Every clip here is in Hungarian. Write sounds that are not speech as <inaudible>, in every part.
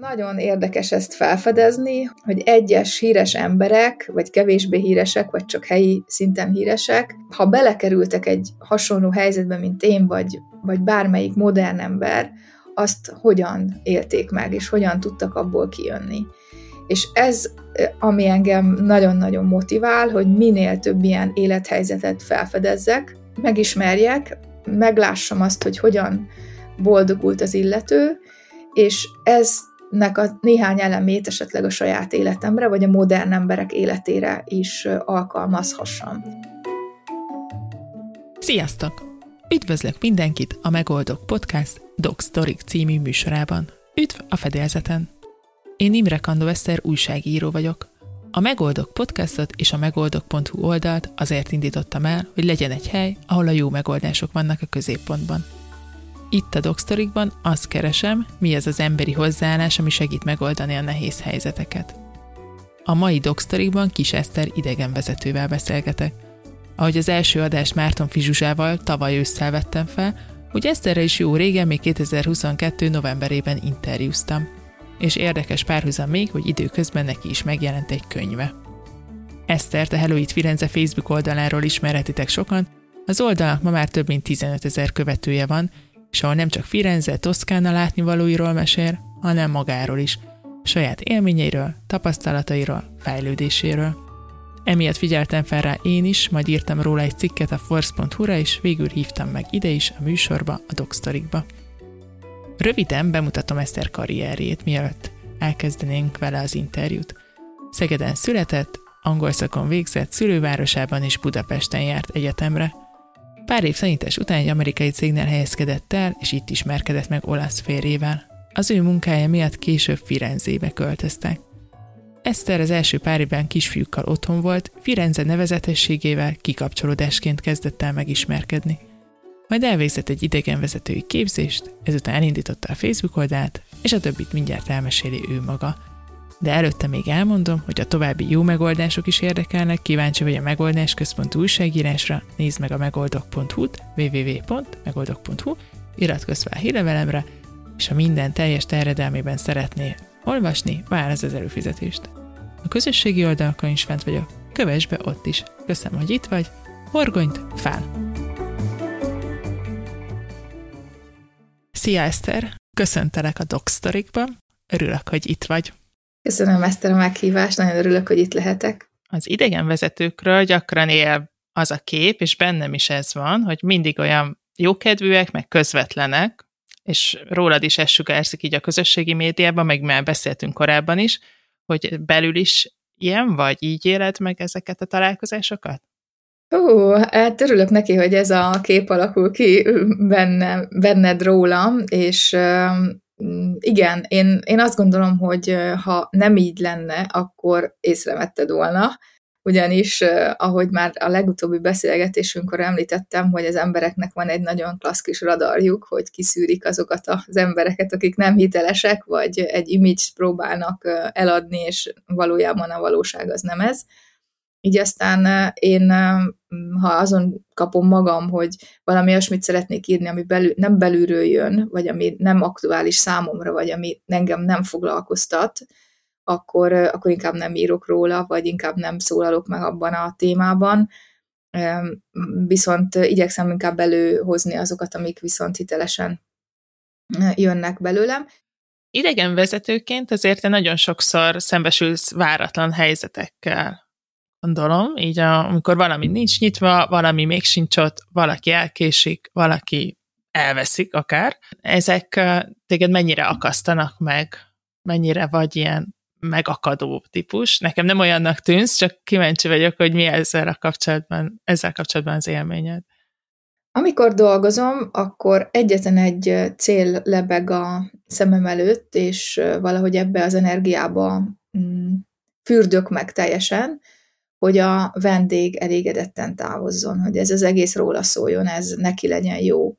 Nagyon érdekes ezt felfedezni, hogy egyes híres emberek, vagy kevésbé híresek, vagy csak helyi szinten híresek, ha belekerültek egy hasonló helyzetbe, mint én, vagy, vagy bármelyik modern ember, azt hogyan élték meg, és hogyan tudtak abból kijönni. És ez, ami engem nagyon-nagyon motivál, hogy minél több ilyen élethelyzetet felfedezzek, megismerjek, meglássam azt, hogy hogyan boldogult az illető, és eznek a néhány elemét esetleg a saját életemre, vagy a modern emberek életére is alkalmazhassam. Sziasztok! Üdvözlök mindenkit a Megoldok Podcast Dog Story című műsorában. Üdv a fedélzeten! Én Imre Kandó Eszter újságíró vagyok. A Megoldok podcastot és a megoldok.hu oldalt azért indítottam el, hogy legyen egy hely, ahol a jó megoldások vannak a középpontban. Itt a Dogsztorikban azt keresem, mi az az emberi hozzáállás, ami segít megoldani a nehéz helyzeteket. A mai Dogsztorikban Kis Eszter idegenvezetővel beszélgetek. Ahogy az első adást Márton Fizsuzsával tavaly ősszel vettem fel, hogy Eszterre is jó régen, még 2022. novemberében interjúztam. És érdekes párhuzam még, hogy időközben neki is megjelent egy könyve. Esztert a Hello It Firenze Facebook oldaláról ismerhetitek sokan, az oldalnak ma már több mint 15 ezer követője van, és ahol nem csak Firenze, Toszkána látnivalóiról mesél, hanem magáról is, saját élményeiről, tapasztalatairól, fejlődéséről. Emiatt figyeltem fel rá én is, majd írtam róla egy cikket a force.hu-ra, és végül hívtam meg ide is a műsorba, a Dogsztorikba. Röviden bemutatom Eszter karrierjét, mielőtt elkezdenénk vele az interjút. Szegeden született, angol szakon végzett, szülővárosában és Budapesten járt egyetemre – Pár év tanítás után egy amerikai cégnél helyezkedett el, és itt ismerkedett meg olasz férjével. Az ő munkája miatt később Firenzébe költöztek. Eszter az első pár évben kisfiúkkal otthon volt, Firenze nevezetességével kikapcsolódásként kezdett el megismerkedni. Majd elvégzett egy idegenvezetői képzést, ezután elindította a Facebook oldalt, és a többit mindjárt elmeséli ő maga – de előtte még elmondom, hogy a további jó megoldások is érdekelnek, kíváncsi vagy a megoldás központú újságírásra, nézd meg a megoldok.hu-t, www.megoldok.hu, iratkozz fel a hírlevelemre, és ha minden teljes terjedelmében szeretnél olvasni, vár az előfizetést. A közösségi oldalakon is fent vagyok, kövess be ott is. Köszönöm, hogy itt vagy, horgonyt fel! Szia Eszter! Köszöntelek a Dogsztorikba, örülök, hogy itt vagy. Köszönöm ezt a meghívást, nagyon örülök, hogy itt lehetek. Az idegenvezetőkről gyakran él az a kép, és bennem is ez van, hogy mindig olyan jókedvűek, meg közvetlenek, és rólad is ez sugárzik így a közösségi médiában, meg már beszéltünk korábban is, hogy belül is ilyen vagy, így éled meg ezeket a találkozásokat? Hú, hát örülök neki, hogy ez a kép alakul ki benne, benned rólam, és igen, én, én azt gondolom, hogy ha nem így lenne, akkor észrevetted volna, ugyanis, ahogy már a legutóbbi beszélgetésünkkor említettem, hogy az embereknek van egy nagyon klassz kis radarjuk, hogy kiszűrik azokat az embereket, akik nem hitelesek, vagy egy image próbálnak eladni, és valójában a valóság az nem ez. Így aztán én, ha azon kapom magam, hogy valami olyasmit szeretnék írni, ami belül, nem belülről jön, vagy ami nem aktuális számomra, vagy ami engem nem foglalkoztat, akkor, akkor inkább nem írok róla, vagy inkább nem szólalok meg abban a témában. Viszont igyekszem inkább előhozni azokat, amik viszont hitelesen jönnek belőlem. Idegenvezetőként azért te nagyon sokszor szembesülsz váratlan helyzetekkel gondolom, így amikor valami nincs nyitva, valami még sincs ott, valaki elkésik, valaki elveszik akár. Ezek téged mennyire akasztanak meg, mennyire vagy ilyen megakadó típus. Nekem nem olyannak tűnsz, csak kíváncsi vagyok, hogy mi ezzel a kapcsolatban, ezzel kapcsolatban az élményed. Amikor dolgozom, akkor egyetlen egy cél lebeg a szemem előtt, és valahogy ebbe az energiába mm, fürdök meg teljesen, hogy a vendég elégedetten távozzon, hogy ez az egész róla szóljon, ez neki legyen jó.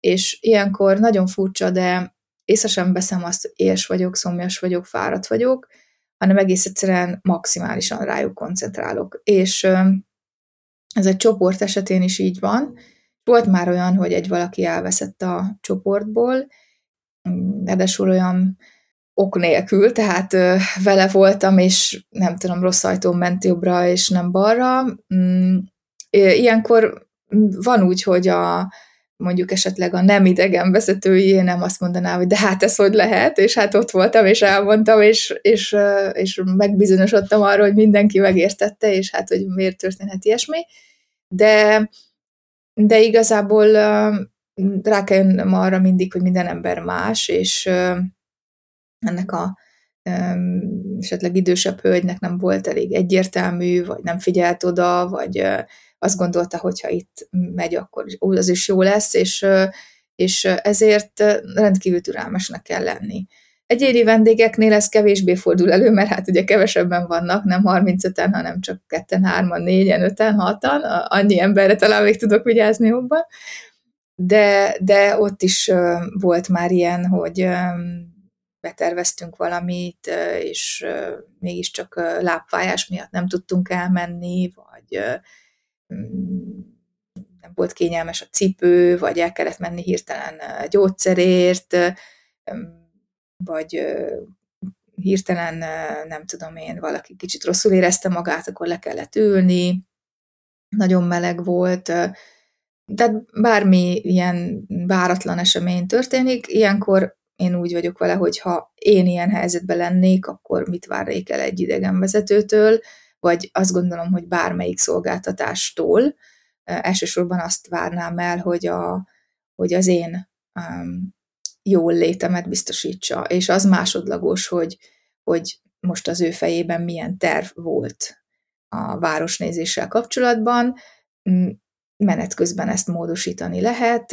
És ilyenkor nagyon furcsa, de észre sem veszem azt, hogy éhes vagyok, szomjas vagyok, fáradt vagyok, hanem egész egyszerűen maximálisan rájuk koncentrálok. És ez egy csoport esetén is így van. Volt már olyan, hogy egy valaki elveszett a csoportból, ráadásul olyan ok nélkül, tehát vele voltam, és nem tudom, rossz ajtón ment jobbra, és nem balra. Mm, ilyenkor van úgy, hogy a, mondjuk esetleg a nem idegen vezetői nem azt mondaná, hogy de hát ez hogy lehet, és hát ott voltam, és elmondtam, és, és, és megbizonyosodtam arról, hogy mindenki megértette, és hát, hogy miért történhet ilyesmi. De, de igazából rá kell jönnöm arra mindig, hogy minden ember más, és ennek a esetleg idősebb hölgynek nem volt elég egyértelmű, vagy nem figyelt oda, vagy azt gondolta, hogy ha itt megy, akkor az is jó lesz, és, és ezért rendkívül türelmesnek kell lenni. Egyéni vendégeknél ez kevésbé fordul elő, mert hát ugye kevesebben vannak, nem 35-en, hanem csak ketten, hárman, négyen, öten, hatan, annyi emberre talán még tudok vigyázni jobban. De, de ott is volt már ilyen, hogy beterveztünk valamit, és mégiscsak lábfájás miatt nem tudtunk elmenni, vagy nem volt kényelmes a cipő, vagy el kellett menni hirtelen gyógyszerért, vagy hirtelen, nem tudom én, valaki kicsit rosszul érezte magát, akkor le kellett ülni, nagyon meleg volt, tehát bármi ilyen váratlan esemény történik, ilyenkor én úgy vagyok vele, hogy ha én ilyen helyzetben lennék, akkor mit várnék el egy idegenvezetőtől, vagy azt gondolom, hogy bármelyik szolgáltatástól. Elsősorban azt várnám el, hogy, a, hogy az én um, jól létemet biztosítsa, és az másodlagos, hogy, hogy most az ő fejében milyen terv volt a városnézéssel kapcsolatban. Menet közben ezt módosítani lehet.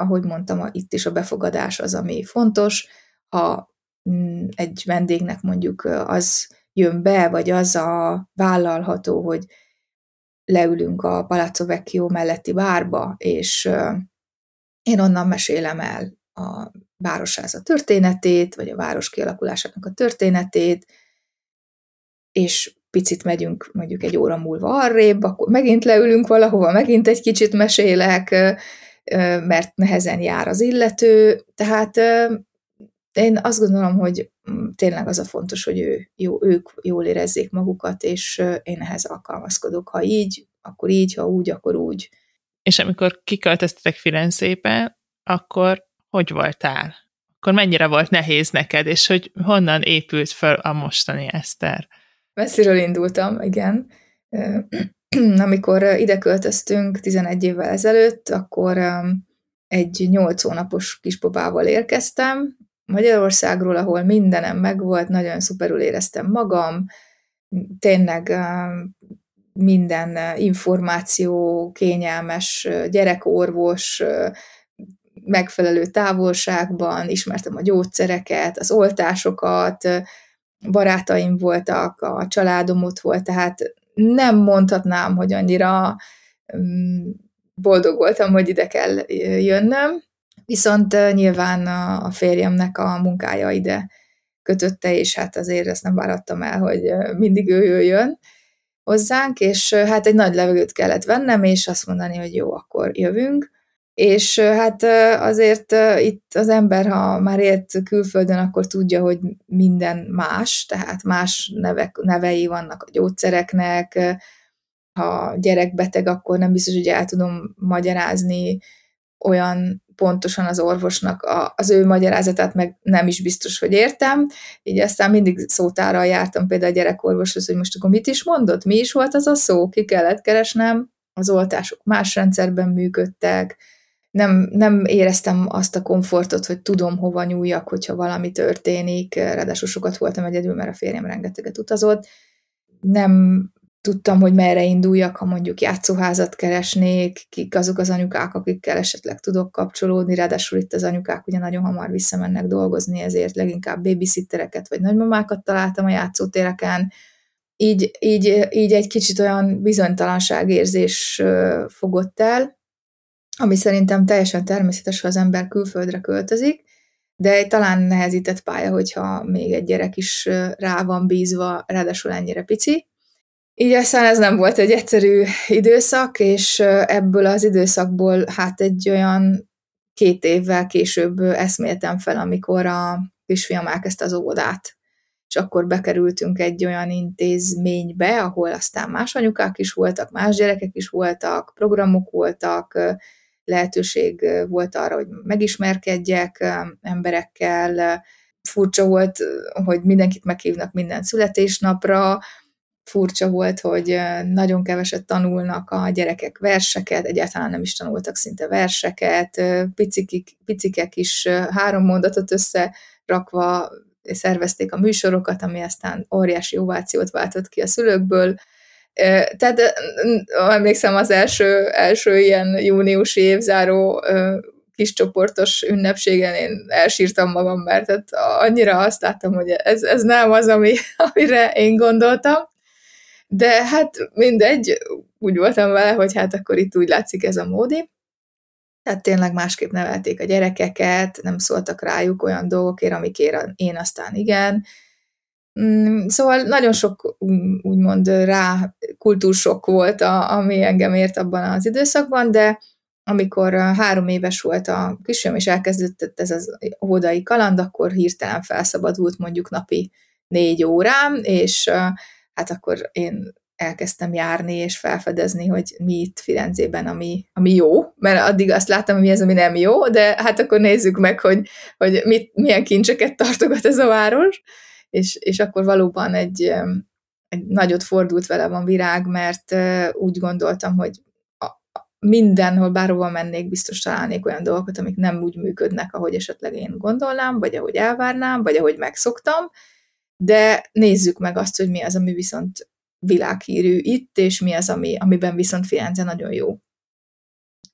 Ahogy mondtam, itt is a befogadás az, ami fontos. Ha egy vendégnek mondjuk az jön be, vagy az a vállalható, hogy leülünk a Palazzo Vecchio melletti bárba, és én onnan mesélem el a városháza történetét, vagy a város kialakulásának a történetét, és picit megyünk mondjuk egy óra múlva arrébb, akkor megint leülünk valahova, megint egy kicsit mesélek, mert nehezen jár az illető, tehát én azt gondolom, hogy mm, tényleg az a fontos, hogy ő, jó, ők jól érezzék magukat, és én ehhez alkalmazkodok. Ha így, akkor így, ha úgy, akkor úgy. És amikor kiköltöztetek Firenzébe, akkor hogy voltál? Akkor mennyire volt nehéz neked, és hogy honnan épült fel a mostani Eszter? Messziről indultam, igen. <clears throat> Amikor ide költöztünk 11 évvel ezelőtt, akkor egy 8 hónapos kispopával érkeztem, Magyarországról, ahol mindenem megvolt, nagyon szuperül éreztem magam, tényleg minden információ, kényelmes gyerekorvos, megfelelő távolságban, ismertem a gyógyszereket, az oltásokat, barátaim voltak, a családom ott volt, tehát nem mondhatnám, hogy annyira mm, boldog voltam, hogy ide kell jönnöm. Viszont nyilván a férjemnek a munkája ide kötötte, és hát azért ezt nem várattam el, hogy mindig ő jöjjön hozzánk, és hát egy nagy levegőt kellett vennem, és azt mondani, hogy jó, akkor jövünk. És hát azért itt az ember, ha már élt külföldön, akkor tudja, hogy minden más, tehát más nevek, nevei vannak a gyógyszereknek, ha gyerek beteg, akkor nem biztos, hogy el tudom magyarázni olyan pontosan az orvosnak a, az ő magyarázatát meg nem is biztos, hogy értem. Így aztán mindig szótára jártam például a gyerekorvoshoz, hogy most akkor mit is mondott, mi is volt az a szó, ki kellett keresnem, az oltások más rendszerben működtek, nem, nem éreztem azt a komfortot, hogy tudom, hova nyúljak, hogyha valami történik, ráadásul sokat voltam egyedül, mert a férjem rengeteget utazott, nem tudtam, hogy merre induljak, ha mondjuk játszóházat keresnék, kik azok az anyukák, akikkel esetleg tudok kapcsolódni, ráadásul itt az anyukák ugye nagyon hamar visszamennek dolgozni, ezért leginkább babysittereket vagy nagymamákat találtam a játszótéreken, így, így, így egy kicsit olyan bizonytalanságérzés fogott el, ami szerintem teljesen természetes, ha az ember külföldre költözik, de talán nehezített pálya, hogyha még egy gyerek is rá van bízva, ráadásul ennyire pici, így aztán ez nem volt egy egyszerű időszak, és ebből az időszakból hát egy olyan két évvel később eszméltem fel, amikor a kisfiam elkezdte az óvodát. És akkor bekerültünk egy olyan intézménybe, ahol aztán más anyukák is voltak, más gyerekek is voltak, programok voltak, lehetőség volt arra, hogy megismerkedjek emberekkel, furcsa volt, hogy mindenkit meghívnak minden születésnapra, furcsa volt, hogy nagyon keveset tanulnak a gyerekek verseket, egyáltalán nem is tanultak szinte verseket, picikik, picikek is három mondatot összerakva szervezték a műsorokat, ami aztán óriási ovációt váltott ki a szülőkből. Tehát emlékszem az első, első ilyen júniusi évzáró kis csoportos ünnepségen én elsírtam magam, mert tehát annyira azt láttam, hogy ez, ez nem az, ami, <laughs> amire én gondoltam. De hát mindegy, úgy voltam vele, hogy hát akkor itt úgy látszik ez a módi. Tehát tényleg másképp nevelték a gyerekeket, nem szóltak rájuk olyan dolgokért, amikért én aztán igen. Mm, szóval nagyon sok úgymond rá kultúrsok volt, a, ami engem ért abban az időszakban, de amikor három éves volt a kisfiam, és elkezdődött ez az óvodai kaland, akkor hirtelen felszabadult mondjuk napi négy órám, és hát akkor én elkezdtem járni és felfedezni, hogy mi itt Firenzében, ami, ami jó, mert addig azt láttam, hogy mi az, ami nem jó, de hát akkor nézzük meg, hogy, hogy mit, milyen kincseket tartogat ez a város, és, és akkor valóban egy, egy nagyot fordult vele van virág, mert úgy gondoltam, hogy mindenhol, bárhova mennék, biztos találnék olyan dolgokat, amik nem úgy működnek, ahogy esetleg én gondolnám, vagy ahogy elvárnám, vagy ahogy megszoktam, de nézzük meg azt, hogy mi az, ami viszont világhírű itt, és mi az, ami, amiben viszont Firenze nagyon jó.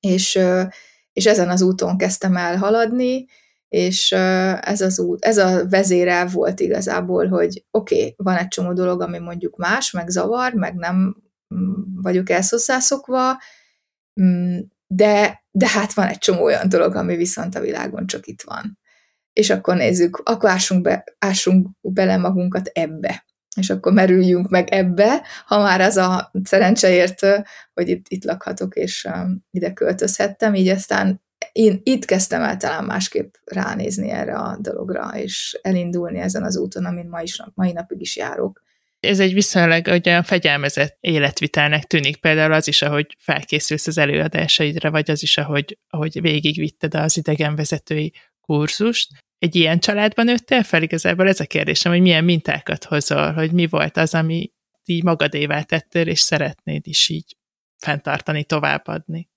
És, és ezen az úton kezdtem el haladni, és ez az út, ez a vezérel volt igazából, hogy oké, okay, van egy csomó dolog, ami mondjuk más, meg zavar, meg nem mm, vagyok elszosszászokva, mm, de, de hát van egy csomó olyan dolog, ami viszont a világon csak itt van. És akkor nézzük, akkor ássunk, be, ássunk bele magunkat ebbe, és akkor merüljünk meg ebbe, ha már az a szerencseért, hogy itt, itt lakhatok, és um, ide költözhettem, így aztán én itt kezdtem el talán másképp ránézni erre a dologra, és elindulni ezen az úton, amin ma is, mai napig is járok. Ez egy viszonylag olyan fegyelmezett életvitelnek tűnik, például az is, ahogy felkészülsz az előadásaidra, vagy az is, ahogy, ahogy végigvitted az idegenvezetői kurzust egy ilyen családban nőttél fel? Igazából ez a kérdésem, hogy milyen mintákat hozol, hogy mi volt az, ami így magadévá tettél, és szeretnéd is így fenntartani, továbbadni.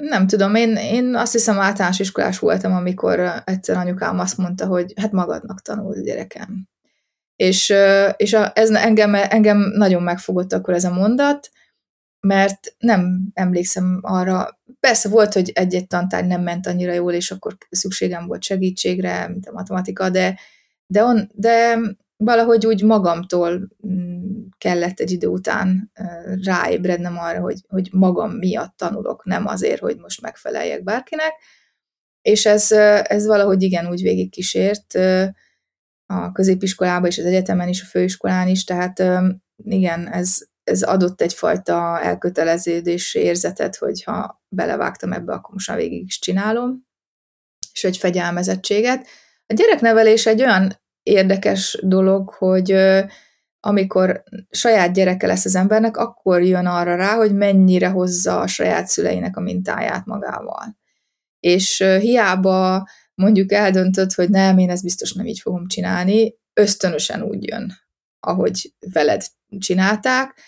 Nem tudom, én, én azt hiszem általános iskolás voltam, amikor egyszer anyukám azt mondta, hogy hát magadnak tanul, gyerekem. És, és a, ez engem, engem nagyon megfogott akkor ez a mondat, mert nem emlékszem arra, persze volt, hogy egy-egy tantárgy nem ment annyira jól, és akkor szükségem volt segítségre, mint a matematika, de, de, on, de valahogy úgy magamtól mm, kellett egy idő után ráébrednem arra, hogy, hogy magam miatt tanulok, nem azért, hogy most megfeleljek bárkinek, és ez, ez valahogy igen úgy végigkísért a középiskolában és az egyetemen is, a főiskolán is, tehát igen, ez, ez adott egyfajta elköteleződés érzetet, hogyha belevágtam ebbe, akkor most már végig is csinálom, és egy fegyelmezettséget. A gyereknevelés egy olyan érdekes dolog, hogy amikor saját gyereke lesz az embernek, akkor jön arra rá, hogy mennyire hozza a saját szüleinek a mintáját magával. És hiába mondjuk eldöntött, hogy nem, én ezt biztos nem így fogom csinálni, ösztönösen úgy jön, ahogy veled csinálták,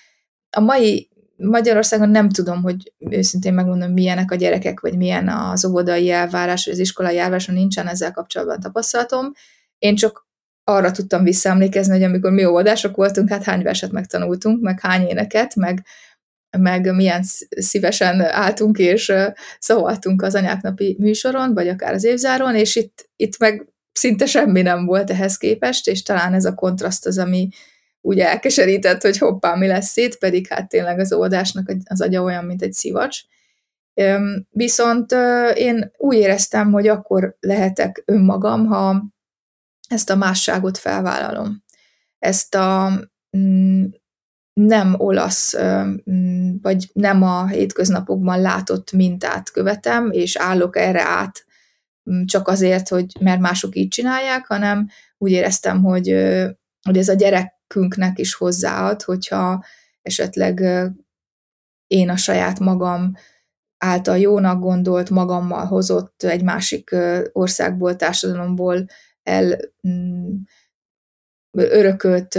a mai Magyarországon nem tudom, hogy őszintén megmondom, milyenek a gyerekek, vagy milyen az óvodai elvárás, vagy az iskolai elvárás, nincsen ezzel kapcsolatban tapasztalatom. Én csak arra tudtam visszaemlékezni, hogy amikor mi óvodások voltunk, hát hány verset megtanultunk, meg hány éneket, meg, meg milyen szívesen álltunk és szavaltunk az anyáknapi műsoron, vagy akár az évzáron, és itt, itt meg szinte semmi nem volt ehhez képest, és talán ez a kontraszt az, ami, úgy elkeserített, hogy hoppá, mi lesz itt, pedig hát tényleg az oldásnak az agya olyan, mint egy szivacs. Viszont én úgy éreztem, hogy akkor lehetek önmagam, ha ezt a másságot felvállalom. Ezt a mm, nem olasz, mm, vagy nem a hétköznapokban látott mintát követem, és állok erre át csak azért, hogy mert mások így csinálják, hanem úgy éreztem, hogy, hogy ez a gyerekünknek is hozzáad, hogyha esetleg én a saját magam által jónak gondolt, magammal hozott egy másik országból, társadalomból el mm, örökölt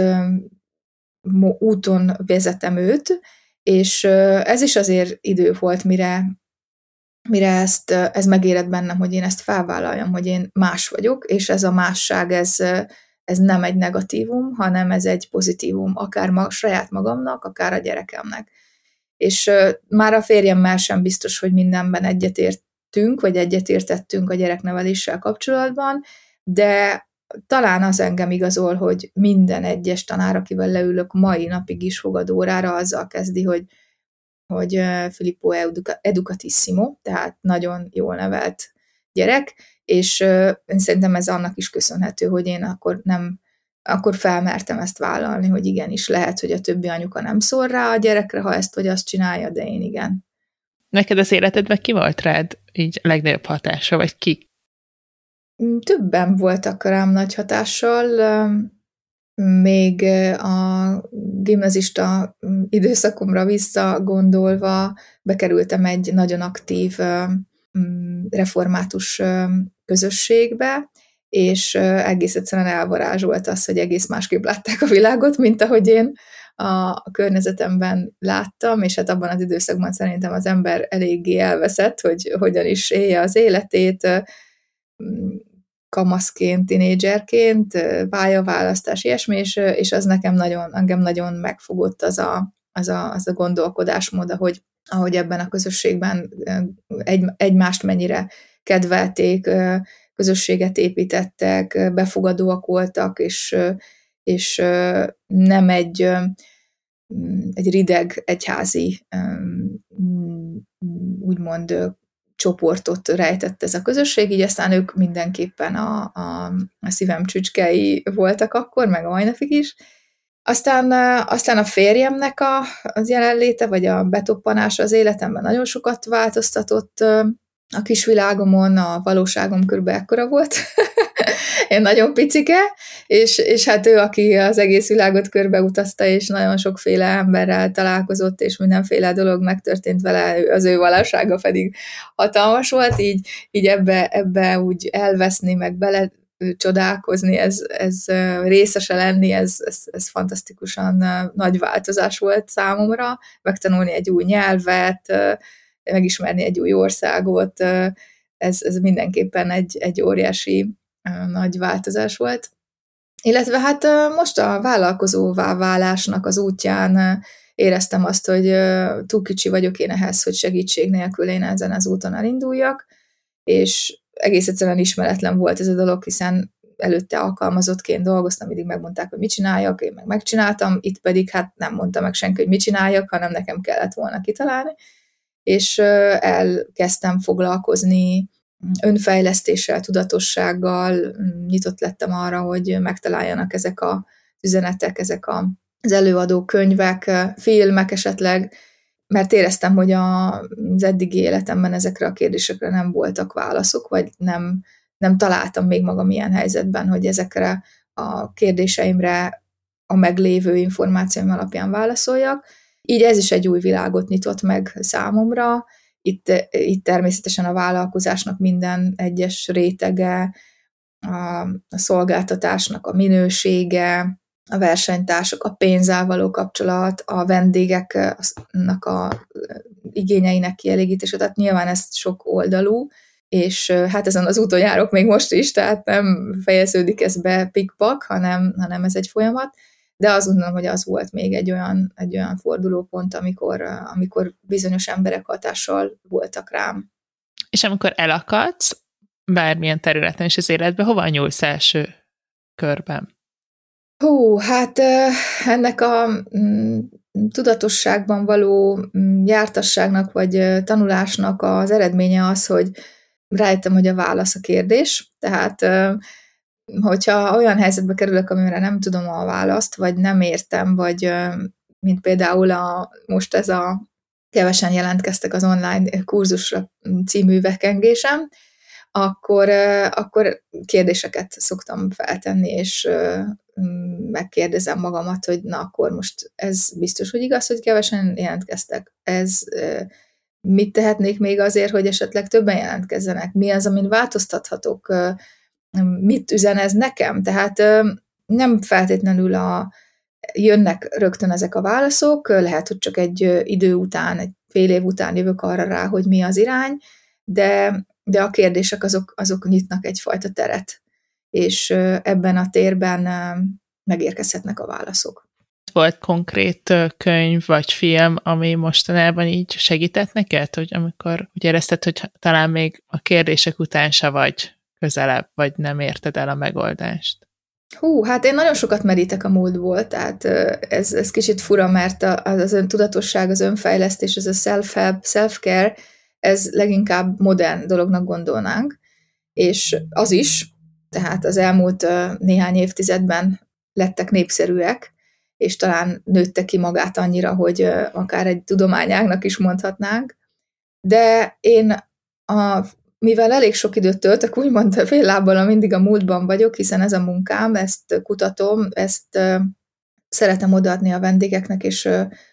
úton vezetem őt, és ez is azért idő volt, mire, mire ezt, ez megérett bennem, hogy én ezt felvállaljam, hogy én más vagyok, és ez a másság, ez, ez nem egy negatívum, hanem ez egy pozitívum, akár ma, saját magamnak, akár a gyerekemnek. És már a férjemmel sem biztos, hogy mindenben egyetértünk, vagy egyetértettünk a gyerekneveléssel kapcsolatban, de talán az engem igazol, hogy minden egyes tanár, akivel leülök mai napig is fogadórára, azzal kezdi, hogy, hogy Filippo educatissimo, tehát nagyon jól nevelt gyerek, és én szerintem ez annak is köszönhető, hogy én akkor nem, akkor felmertem ezt vállalni, hogy igenis lehet, hogy a többi anyuka nem szól rá a gyerekre, ha ezt vagy azt csinálja, de én igen. Neked az életedben ki volt rád így legnagyobb hatása, vagy ki Mm, többen voltak rám nagy hatással, még a gimnazista mm, időszakomra visszagondolva bekerültem egy nagyon aktív mm, református közösségbe, és egész egyszerűen elvarázsolt az, hogy egész másképp látták a világot, mint ahogy én a környezetemben láttam, és hát abban az időszakban szerintem az ember eléggé elveszett, hogy hogyan is élje az életét, kamaszként, tinédzserként, pályaválasztás, ilyesmi, és, és az nekem nagyon, engem nagyon megfogott az a, az a, az a gondolkodásmód, ahogy, ahogy ebben a közösségben egy, egymást mennyire kedvelték, közösséget építettek, befogadóak voltak, és, és nem egy, egy rideg egyházi úgymond csoportot rejtett ez a közösség, így aztán ők mindenképpen a, a, a szívem csücskei voltak akkor, meg a mai napig is. Aztán, aztán a férjemnek a, az jelenléte, vagy a betoppanása az életemben nagyon sokat változtatott a kisvilágomon, a valóságom körülbelül ekkora volt. <laughs> <laughs> Én nagyon picike, és, és hát ő, aki az egész világot körbeutazta, és nagyon sokféle emberrel találkozott, és mindenféle dolog megtörtént vele, az ő valósága pedig hatalmas volt, így, így ebbe, ebbe úgy elveszni, meg bele csodálkozni, ez, ez részese lenni, ez, ez, ez fantasztikusan nagy változás volt számomra, megtanulni egy új nyelvet, megismerni egy új országot, ez, ez mindenképpen egy, egy óriási nagy változás volt. Illetve hát most a vállalkozóvá válásnak az útján éreztem azt, hogy túl kicsi vagyok én ehhez, hogy segítség nélkül én ezen az úton elinduljak, és egész egyszerűen ismeretlen volt ez a dolog, hiszen előtte alkalmazottként dolgoztam, mindig megmondták, hogy mit csináljak, én meg megcsináltam, itt pedig hát nem mondta meg senki, hogy mit csináljak, hanem nekem kellett volna kitalálni, és elkezdtem foglalkozni önfejlesztéssel, tudatossággal, nyitott lettem arra, hogy megtaláljanak ezek a üzenetek, ezek a, az előadó könyvek, filmek esetleg, mert éreztem, hogy a, az eddigi életemben ezekre a kérdésekre nem voltak válaszok, vagy nem, nem találtam még magam ilyen helyzetben, hogy ezekre a kérdéseimre a meglévő információim alapján válaszoljak. Így ez is egy új világot nyitott meg számomra. Itt, itt természetesen a vállalkozásnak minden egyes rétege, a, a szolgáltatásnak a minősége, a versenytársak, a pénzzel való kapcsolat, a vendégeknek a igényeinek kielégítése, tehát nyilván ez sok oldalú, és hát ezen az úton járok még most is, tehát nem fejeződik ez be pikpak, hanem, hanem ez egy folyamat de azt gondolom, hogy az volt még egy olyan, egy olyan fordulópont, amikor, amikor bizonyos emberek hatással voltak rám. És amikor elakadsz, bármilyen területen is az életben, hova nyúlsz első körben? Hú, hát ennek a mm, tudatosságban való mm, jártasságnak vagy tanulásnak az eredménye az, hogy rájöttem, hogy a válasz a kérdés. Tehát hogyha olyan helyzetbe kerülök, amire nem tudom a választ, vagy nem értem, vagy mint például a, most ez a kevesen jelentkeztek az online kurzusra című vekengésem, akkor, akkor kérdéseket szoktam feltenni, és megkérdezem magamat, hogy na akkor most ez biztos, hogy igaz, hogy kevesen jelentkeztek. Ez mit tehetnék még azért, hogy esetleg többen jelentkezzenek? Mi az, amin változtathatok? Mit üzen ez nekem? Tehát nem feltétlenül a, jönnek rögtön ezek a válaszok, lehet, hogy csak egy idő után, egy fél év után jövök arra rá, hogy mi az irány, de, de a kérdések azok, azok nyitnak egyfajta teret, és ebben a térben megérkezhetnek a válaszok. Volt konkrét könyv vagy film, ami mostanában így segített neked, hogy amikor úgy érezted, hogy talán még a kérdések után se vagy közelebb, vagy nem érted el a megoldást? Hú, hát én nagyon sokat merítek a múltból, tehát ez, ez kicsit fura, mert az, az öntudatosság, az önfejlesztés, ez a self-help, self-care, ez leginkább modern dolognak gondolnánk, és az is, tehát az elmúlt néhány évtizedben lettek népszerűek, és talán nőtte ki magát annyira, hogy akár egy tudományágnak is mondhatnánk. De én a mivel elég sok időt töltök, úgymond fél lábbal mindig a múltban vagyok, hiszen ez a munkám, ezt kutatom, ezt szeretem odaadni a vendégeknek, és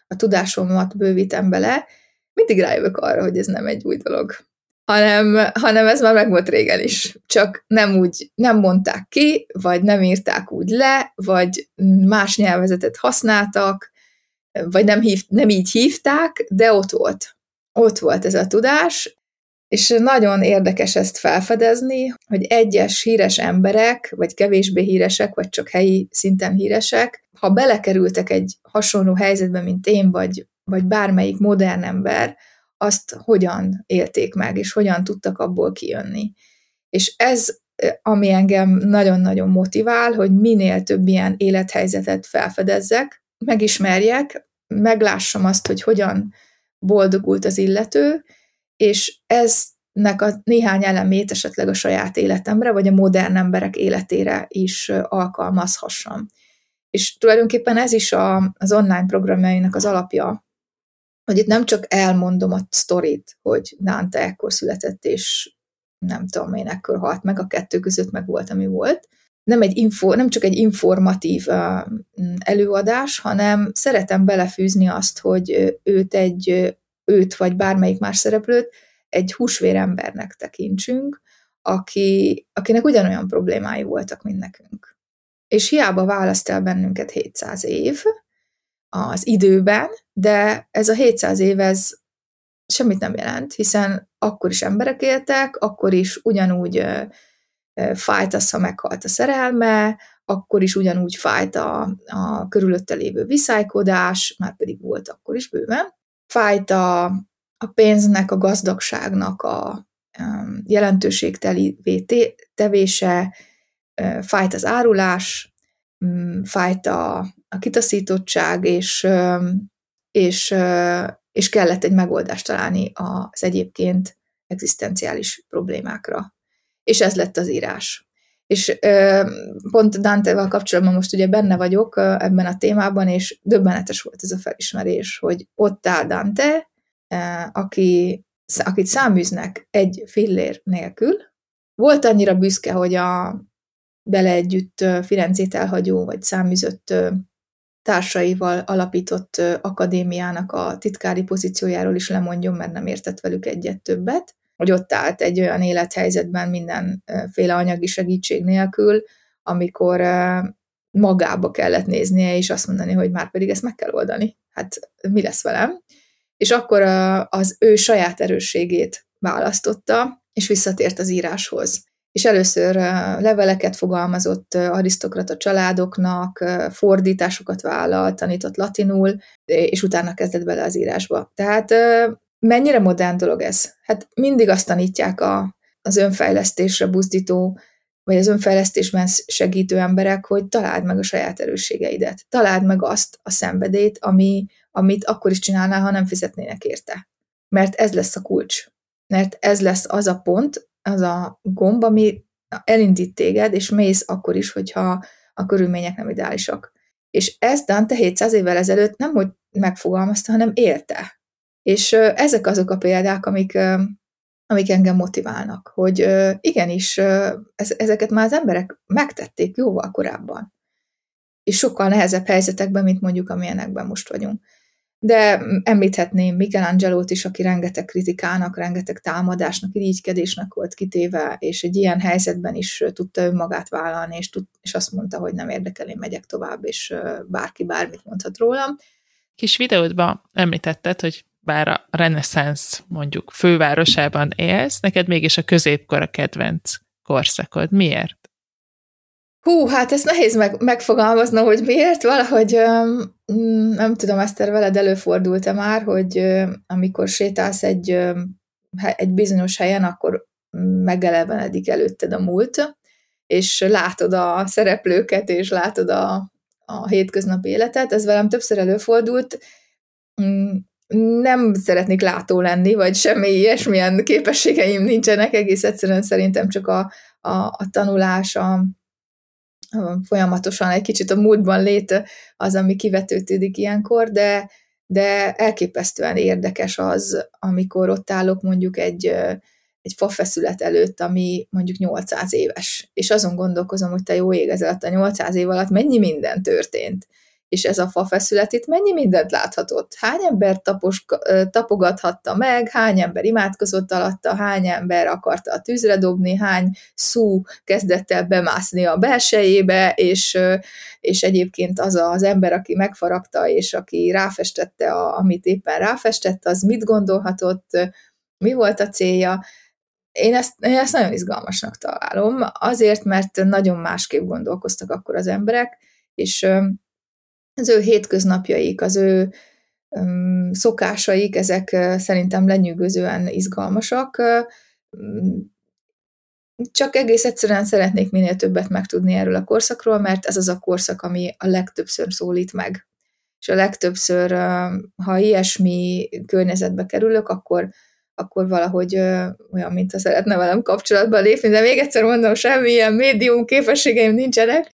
a tudásomat bővítem bele, mindig rájövök arra, hogy ez nem egy új dolog. Hanem, hanem ez már meg volt régen is. Csak nem úgy, nem mondták ki, vagy nem írták úgy le, vagy más nyelvezetet használtak, vagy nem, hív, nem így hívták, de ott volt. Ott volt ez a tudás, és nagyon érdekes ezt felfedezni, hogy egyes híres emberek, vagy kevésbé híresek, vagy csak helyi szinten híresek, ha belekerültek egy hasonló helyzetbe, mint én, vagy, vagy bármelyik modern ember, azt hogyan élték meg, és hogyan tudtak abból kijönni. És ez, ami engem nagyon-nagyon motivál, hogy minél több ilyen élethelyzetet felfedezzek, megismerjek, meglássam azt, hogy hogyan boldogult az illető, és eznek a néhány elemét esetleg a saját életemre, vagy a modern emberek életére is alkalmazhassam. És tulajdonképpen ez is a, az online programjainak az alapja, hogy itt nem csak elmondom a sztorit, hogy Dante ekkor született, és nem tudom én, ekkor halt meg, a kettő között meg volt, ami volt. Nem, egy info, nem csak egy informatív előadás, hanem szeretem belefűzni azt, hogy őt egy őt vagy bármelyik más szereplőt egy húsvérembernek tekintsünk, aki, akinek ugyanolyan problémái voltak, mint nekünk. És hiába választ el bennünket 700 év az időben, de ez a 700 év, ez semmit nem jelent, hiszen akkor is emberek éltek, akkor is ugyanúgy fájt az, ha meghalt a szerelme, akkor is ugyanúgy fájt a, a körülötte lévő viszálykodás, már pedig volt akkor is bőven, fájt a, a pénznek, a gazdagságnak a jelentőségteli tevése, fájt az árulás, mm, fájt a, a kitaszítottság, és, és, és kellett egy megoldást találni az egyébként egzisztenciális problémákra. És ez lett az írás. És pont Dante-val kapcsolatban most ugye benne vagyok ebben a témában, és döbbenetes volt ez a felismerés, hogy ott áll Dante, aki, akit száműznek egy fillér nélkül. Volt annyira büszke, hogy a bele együtt Firenzét elhagyó, vagy száműzött társaival alapított akadémiának a titkári pozíciójáról is lemondjon, mert nem értett velük egyet többet hogy ott állt egy olyan élethelyzetben mindenféle anyagi segítség nélkül, amikor magába kellett néznie, és azt mondani, hogy már pedig ezt meg kell oldani. Hát mi lesz velem? És akkor az ő saját erősségét választotta, és visszatért az íráshoz. És először leveleket fogalmazott arisztokrata családoknak, fordításokat vállalt, tanított latinul, és utána kezdett bele az írásba. Tehát Mennyire modern dolog ez? Hát mindig azt tanítják a, az önfejlesztésre buzdító, vagy az önfejlesztésben segítő emberek, hogy találd meg a saját erősségeidet. Találd meg azt a szenvedét, ami, amit akkor is csinálnál, ha nem fizetnének érte. Mert ez lesz a kulcs. Mert ez lesz az a pont, az a gomb, ami elindít téged, és mész akkor is, hogyha a körülmények nem ideálisak. És ezt Dante 700 évvel ezelőtt nem hogy megfogalmazta, hanem élte. És ezek azok a példák, amik, amik engem motiválnak, hogy igenis ezeket már az emberek megtették jóval korábban, és sokkal nehezebb helyzetekben, mint mondjuk amilyenekben most vagyunk. De említhetném Michelangelo-t is, aki rengeteg kritikának, rengeteg támadásnak, irigykedésnek volt kitéve, és egy ilyen helyzetben is tudta önmagát vállalni, és, tud, és azt mondta, hogy nem érdekel, én megyek tovább, és bárki bármit mondhat rólam. Kis videódban említetted, hogy bár a reneszánsz mondjuk fővárosában élsz, neked mégis a középkor a kedvenc korszakod. Miért? Hú, hát ez nehéz meg, megfogalmaznom, hogy miért. Valahogy mm, nem tudom, Eszter, veled előfordult-e már, hogy amikor sétálsz egy, egy bizonyos helyen, akkor megelevenedik előtted a múlt, és látod a szereplőket, és látod a, a hétköznapi életet. Ez velem többször előfordult. Nem szeretnék látó lenni, vagy semmi ilyesmilyen képességeim nincsenek, egész egyszerűen szerintem csak a, a, a tanulás, a, a folyamatosan egy kicsit a múltban lét az, ami kivetődik ilyenkor, de, de elképesztően érdekes az, amikor ott állok mondjuk egy, egy fafeszület előtt, ami mondjuk 800 éves, és azon gondolkozom, hogy te jó ég ez alatt a 800 év alatt mennyi minden történt és ez a fafeszület itt mennyi mindent láthatott. Hány ember tapos, tapogathatta meg, hány ember imádkozott alatta, hány ember akarta a tűzre dobni, hány szú kezdett el bemászni a belsejébe, és, és egyébként az az ember, aki megfaragta, és aki ráfestette, a, amit éppen ráfestett, az mit gondolhatott, mi volt a célja. Én ezt, én ezt nagyon izgalmasnak találom, azért, mert nagyon másképp gondolkoztak akkor az emberek, és az ő hétköznapjaik, az ő szokásaik, ezek szerintem lenyűgözően izgalmasak. Csak egész egyszerűen szeretnék minél többet megtudni erről a korszakról, mert ez az a korszak, ami a legtöbbször szólít meg. És a legtöbbször, ha ilyesmi környezetbe kerülök, akkor akkor valahogy olyan, mint ha szeretne velem kapcsolatba lépni, de még egyszer mondom, semmilyen médium képességeim nincsenek,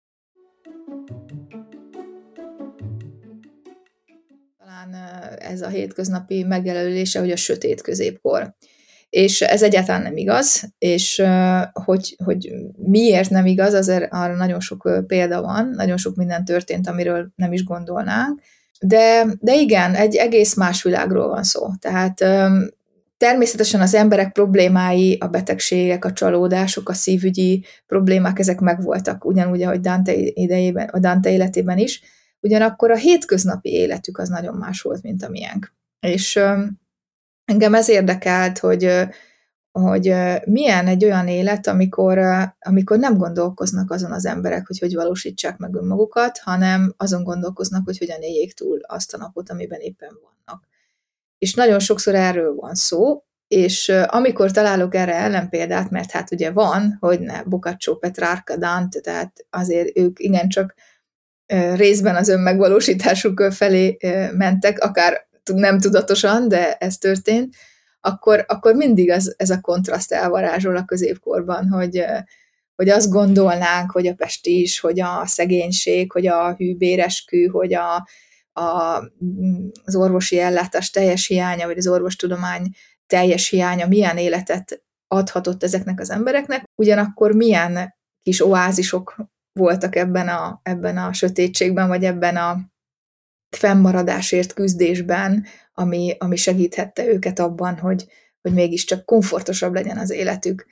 ez a hétköznapi megjelölése, hogy a sötét középkor. És ez egyáltalán nem igaz, és hogy, hogy miért nem igaz, az er, arra nagyon sok példa van, nagyon sok minden történt, amiről nem is gondolnánk, de, de igen, egy egész más világról van szó. Tehát természetesen az emberek problémái, a betegségek, a csalódások, a szívügyi problémák, ezek megvoltak, ugyanúgy, ahogy Dante idejében, a Dante életében is, ugyanakkor a hétköznapi életük az nagyon más volt, mint a miénk. És engem ez érdekelt, hogy, hogy milyen egy olyan élet, amikor, amikor nem gondolkoznak azon az emberek, hogy hogy valósítsák meg önmagukat, hanem azon gondolkoznak, hogy hogyan éljék túl azt a napot, amiben éppen vannak. És nagyon sokszor erről van szó, és amikor találok erre ellenpéldát, mert hát ugye van, hogy ne, Boccaccio, Petrarca, Dante, tehát azért ők igencsak részben az önmegvalósításuk felé mentek, akár nem tudatosan, de ez történt, akkor, akkor mindig az, ez a kontraszt elvarázsol a középkorban, hogy, hogy azt gondolnánk, hogy a pestis, hogy a szegénység, hogy a hűbéreskű, hogy a, a, az orvosi ellátás teljes hiánya, vagy az orvostudomány teljes hiánya milyen életet adhatott ezeknek az embereknek, ugyanakkor milyen kis oázisok voltak ebben a, ebben a sötétségben, vagy ebben a fennmaradásért küzdésben, ami, ami segíthette őket abban, hogy, hogy mégiscsak komfortosabb legyen az életük.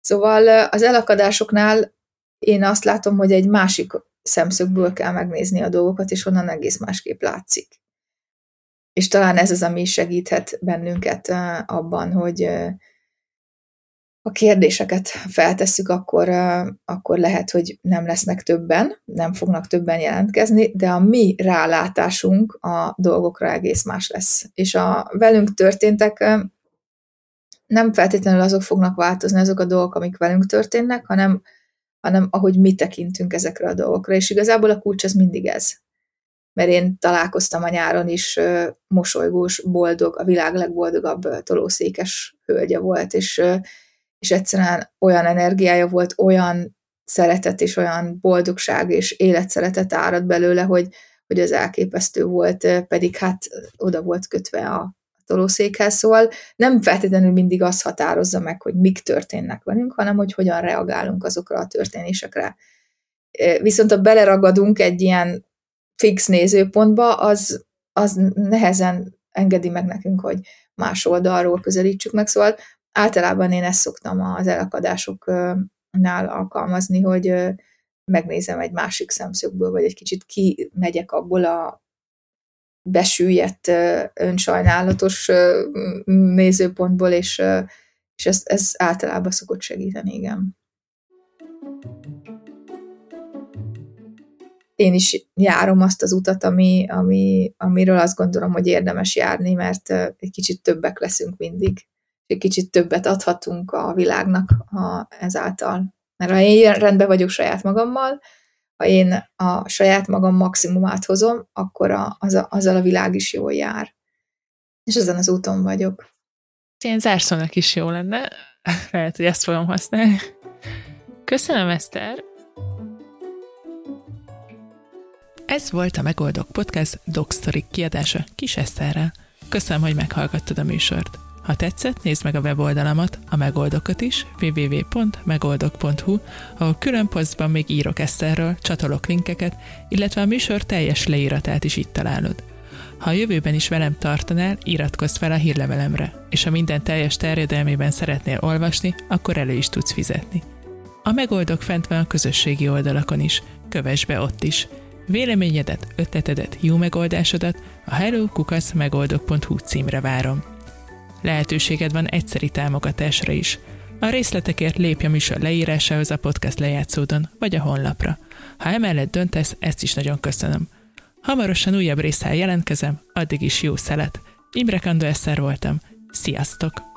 Szóval az elakadásoknál én azt látom, hogy egy másik szemszögből kell megnézni a dolgokat, és onnan egész másképp látszik. És talán ez az, ami segíthet bennünket abban, hogy, a kérdéseket feltesszük, akkor, akkor lehet, hogy nem lesznek többen, nem fognak többen jelentkezni, de a mi rálátásunk a dolgokra egész más lesz. És a velünk történtek nem feltétlenül azok fognak változni, azok a dolgok, amik velünk történnek, hanem, hanem ahogy mi tekintünk ezekre a dolgokra. És igazából a kulcs az mindig ez. Mert én találkoztam a nyáron is mosolygós, boldog, a világ legboldogabb tolószékes hölgye volt, és és egyszerűen olyan energiája volt, olyan szeretet és olyan boldogság és életszeretet árad belőle, hogy, hogy az elképesztő volt, pedig hát oda volt kötve a tolószékhez, szóval nem feltétlenül mindig az határozza meg, hogy mik történnek velünk, hanem hogy hogyan reagálunk azokra a történésekre. Viszont ha beleragadunk egy ilyen fix nézőpontba, az, az nehezen engedi meg nekünk, hogy más oldalról közelítsük meg, szóval általában én ezt szoktam az elakadásoknál alkalmazni, hogy megnézem egy másik szemszögből, vagy egy kicsit kimegyek abból a besüllyedt, önsajnálatos nézőpontból, és, és ez, ez általában szokott segíteni, igen. Én is járom azt az utat, ami, ami, amiről azt gondolom, hogy érdemes járni, mert egy kicsit többek leszünk mindig. Egy kicsit többet adhatunk a világnak a, ezáltal. Mert ha én rendben vagyok saját magammal, ha én a saját magam maximumát hozom, akkor a, az a, azzal a világ is jól jár. És ezen az úton vagyok. Ilyen zárszónak is jó lenne. <laughs> Lehet, hogy ezt fogom használni. Köszönöm, Eszter! Ez volt a Megoldok Podcast Dogstory kiadása Kis Eszterrel. Köszönöm, hogy meghallgattad a műsort. Ha tetszett, nézd meg a weboldalamat, a Megoldokat is, www.megoldok.hu, ahol külön posztban még írok Eszterről, csatolok linkeket, illetve a műsor teljes leíratát is itt találod. Ha a jövőben is velem tartanál, iratkozz fel a hírlevelemre, és ha minden teljes terjedelmében szeretnél olvasni, akkor elő is tudsz fizetni. A Megoldok fent van a közösségi oldalakon is, kövess be ott is. Véleményedet, ötletedet, jó megoldásodat a hellokukaszmegoldok.hu címre várom lehetőséged van egyszeri támogatásra is. A részletekért lépj a műsor leírásához a podcast lejátszódon, vagy a honlapra. Ha emellett döntesz, ezt is nagyon köszönöm. Hamarosan újabb részsel jelentkezem, addig is jó szelet. Imre Kando Eszter voltam. Sziasztok!